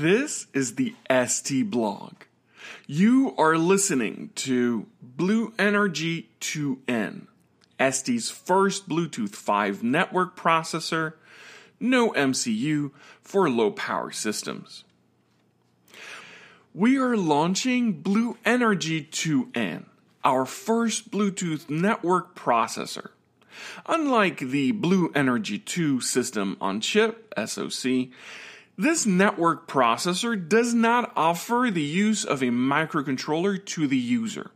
This is the ST blog. You are listening to BlueNRG 2N, ST's first Bluetooth 5 network processor, no MCU for low power systems. We are launching BlueNRG 2N, our first Bluetooth network processor. Unlike the BlueNRG 2 system on chip, SoC, this network processor does not offer the use of a microcontroller to the user.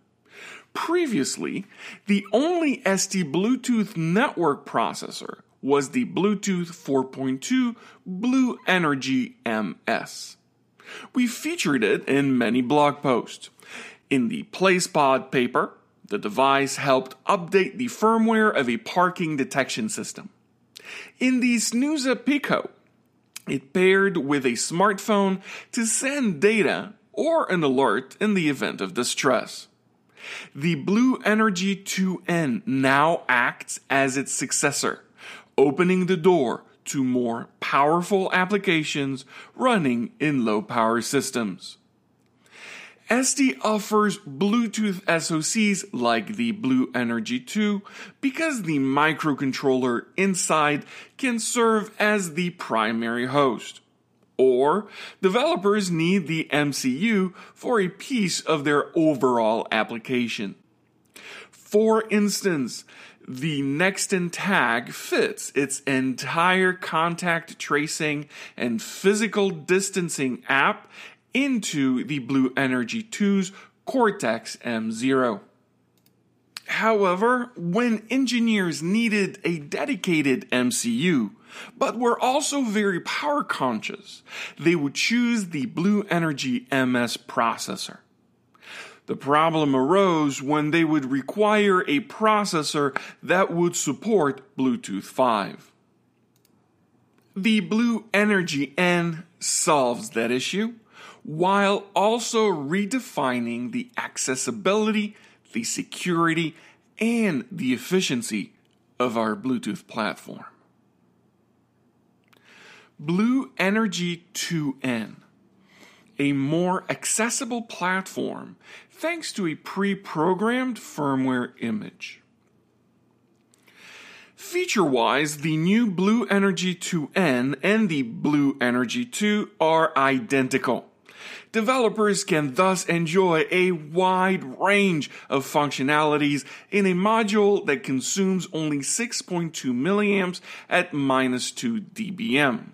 Previously, the only ST Bluetooth network processor was the Bluetooth 4.2 BlueNRG MS. We featured it in many blog posts. In the PlacePod paper, the device helped update the firmware of a parking detection system. In the Snooza Pico, it paired with a smartphone to send data or an alert in the event of distress. The BlueNRG 2N now acts as its successor, opening the door to more powerful applications running in low power systems. ST offers Bluetooth SoCs like the BlueNRG 2 because the microcontroller inside can serve as the primary host. Or developers need the MCU for a piece of their overall application. For instance, the Nexton tag fits its entire contact tracing and physical distancing app into the BlueNRG 2's Cortex M0. However, when engineers needed a dedicated MCU, but were also very power conscious, they would choose the BlueNRG MS processor. The problem arose when they would require a processor that would support Bluetooth 5. The BlueNRG N solves that issue while also redefining the accessibility, the security, and the efficiency of our Bluetooth platform. BlueNRG 2N, a more accessible platform thanks to a pre programmed firmware image. Feature wise, the new BlueNRG 2N and the BlueNRG 2 are identical. Developers can thus enjoy a wide range of functionalities in a module that consumes only 6.2 milliamps at minus 2 dBm.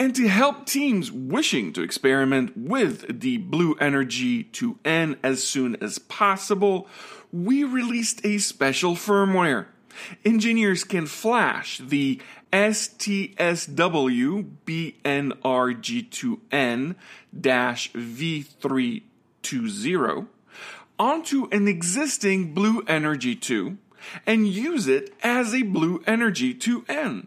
And to help teams wishing to experiment with the BlueNRG 2N as soon as possible, we released a special firmware. Engineers can flash the STSW BNRG2N V320 onto an existing BlueNRG 2 and use it as a BlueNRG 2N.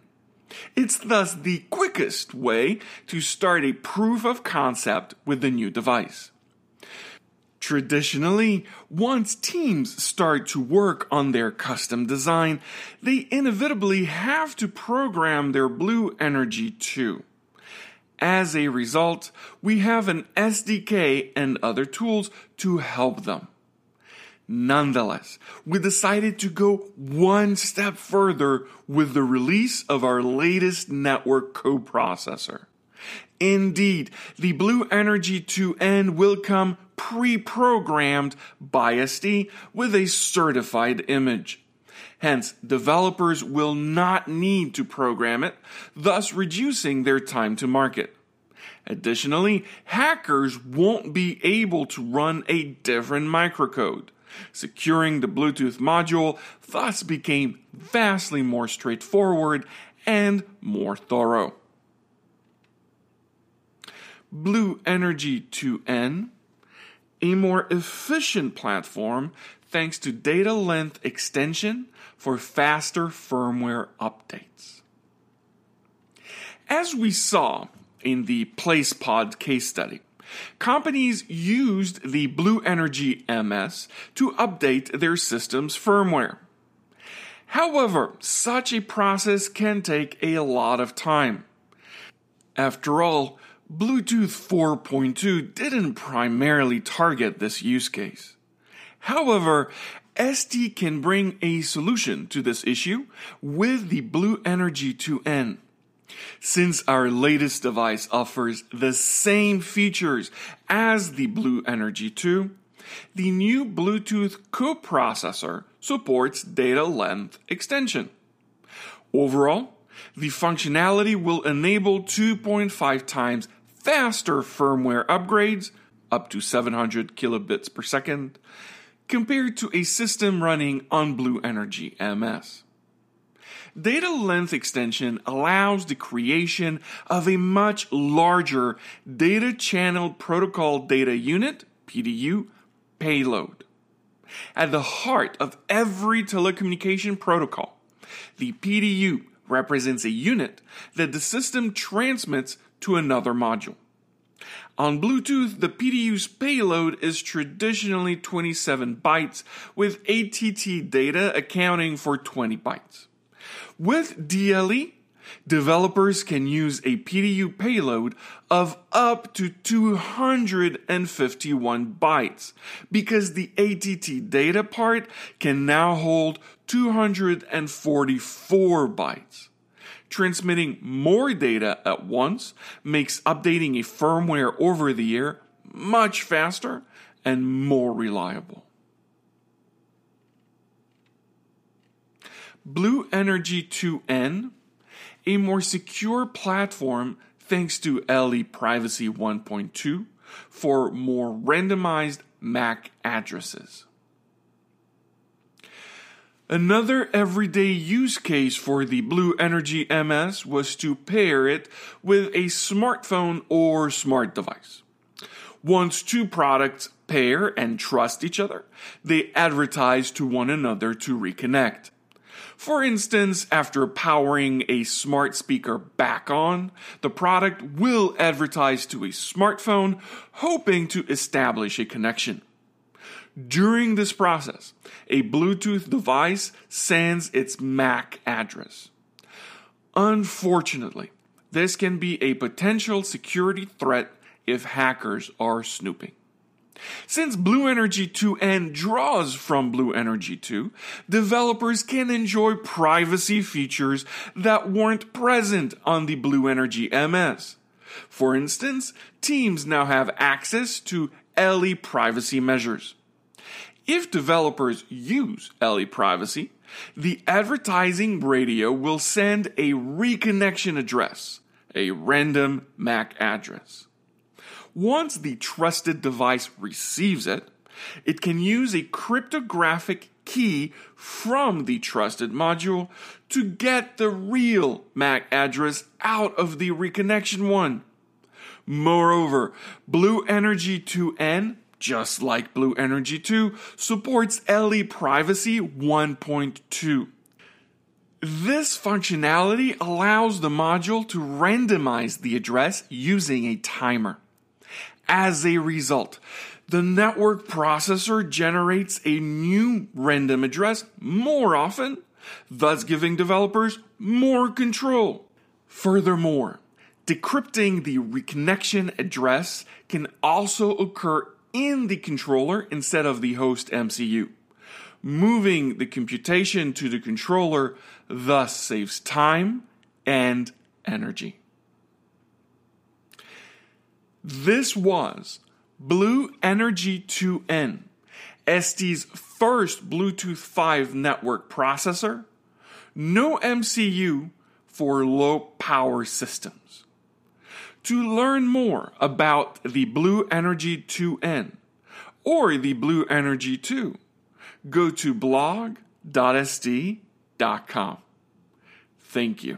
It's thus the quickest way to start a proof of concept with the new device. Traditionally, once teams start to work on their custom design, they inevitably have to program their BlueNRG 2. As a result, we have an SDK and other tools to help them. Nonetheless, we decided to go one step further with the release of our latest network coprocessor. Indeed, the BlueNRG 2N will come pre-programmed by ST with a certified image. Hence, developers will not need to program it, thus reducing their time to market. Additionally, hackers won't be able to run a different microcode. Securing the Bluetooth module thus became vastly more straightforward and more thorough. BlueNRG 2N, a more efficient platform thanks to data length extension for faster firmware updates. As we saw in the PlacePod case study, companies used the BlueNRG MS to update their system's firmware. However, such a process can take a lot of time. After all, Bluetooth 4.2 didn't primarily target this use case. However, ST can bring a solution to this issue with the BlueNRG 2N. Since our latest device offers the same features as the BlueNRG 2, the new Bluetooth coprocessor supports data length extension. Overall, the functionality will enable 2.5 times faster firmware upgrades, up to 700 kilobits per second, compared to a system running on BlueNRG MS. Data length extension allows the creation of a much larger data channel protocol data unit, PDU, payload. At the heart of every telecommunication protocol, the PDU represents a unit that the system transmits to another module. On Bluetooth, the PDU's payload is traditionally 27 bytes, with ATT data accounting for 20 bytes. With DLE, developers can use a PDU payload of up to 251 bytes because the ATT data part can now hold 244 bytes. Transmitting more data at once makes updating a firmware over the air much faster and more reliable. BlueNRG 2N, a more secure platform thanks to LE Privacy 1.2 for more randomized MAC addresses. Another everyday use case for the BlueNRG MS was to pair it with a smartphone or smart device. Once two products pair and trust each other, they advertise to one another to reconnect. For instance, after powering a smart speaker back on, the product will advertise to a smartphone, hoping to establish a connection. During this process, a Bluetooth device sends its MAC address. Unfortunately, this can be a potential security threat if hackers are snooping. Since BlueNRG 2N draws from BlueNRG 2, developers can enjoy privacy features that weren't present on the BlueNRG MS. For instance, teams now have access to LE privacy measures. If developers use LE privacy, the advertising radio will send a reconnection address, a random MAC address. Once the trusted device receives it, it can use a cryptographic key from the trusted module to get the real MAC address out of the reconnection one. Moreover, BlueNRG 2N, just like BlueNRG 2, supports LE Privacy 1.2. This functionality allows the module to randomize the address using a timer. As a result, the network processor generates a new random address more often, thus giving developers more control. Furthermore, decrypting the reconnection address can also occur in the controller instead of the host MCU. Moving the computation to the controller thus saves time and energy. This was Blue Energy 2N, ST's first Bluetooth 5 network processor, no MCU for low power systems. To learn more about the BlueNRG 2N or the BlueNRG 2, go to blog.st.com. Thank you.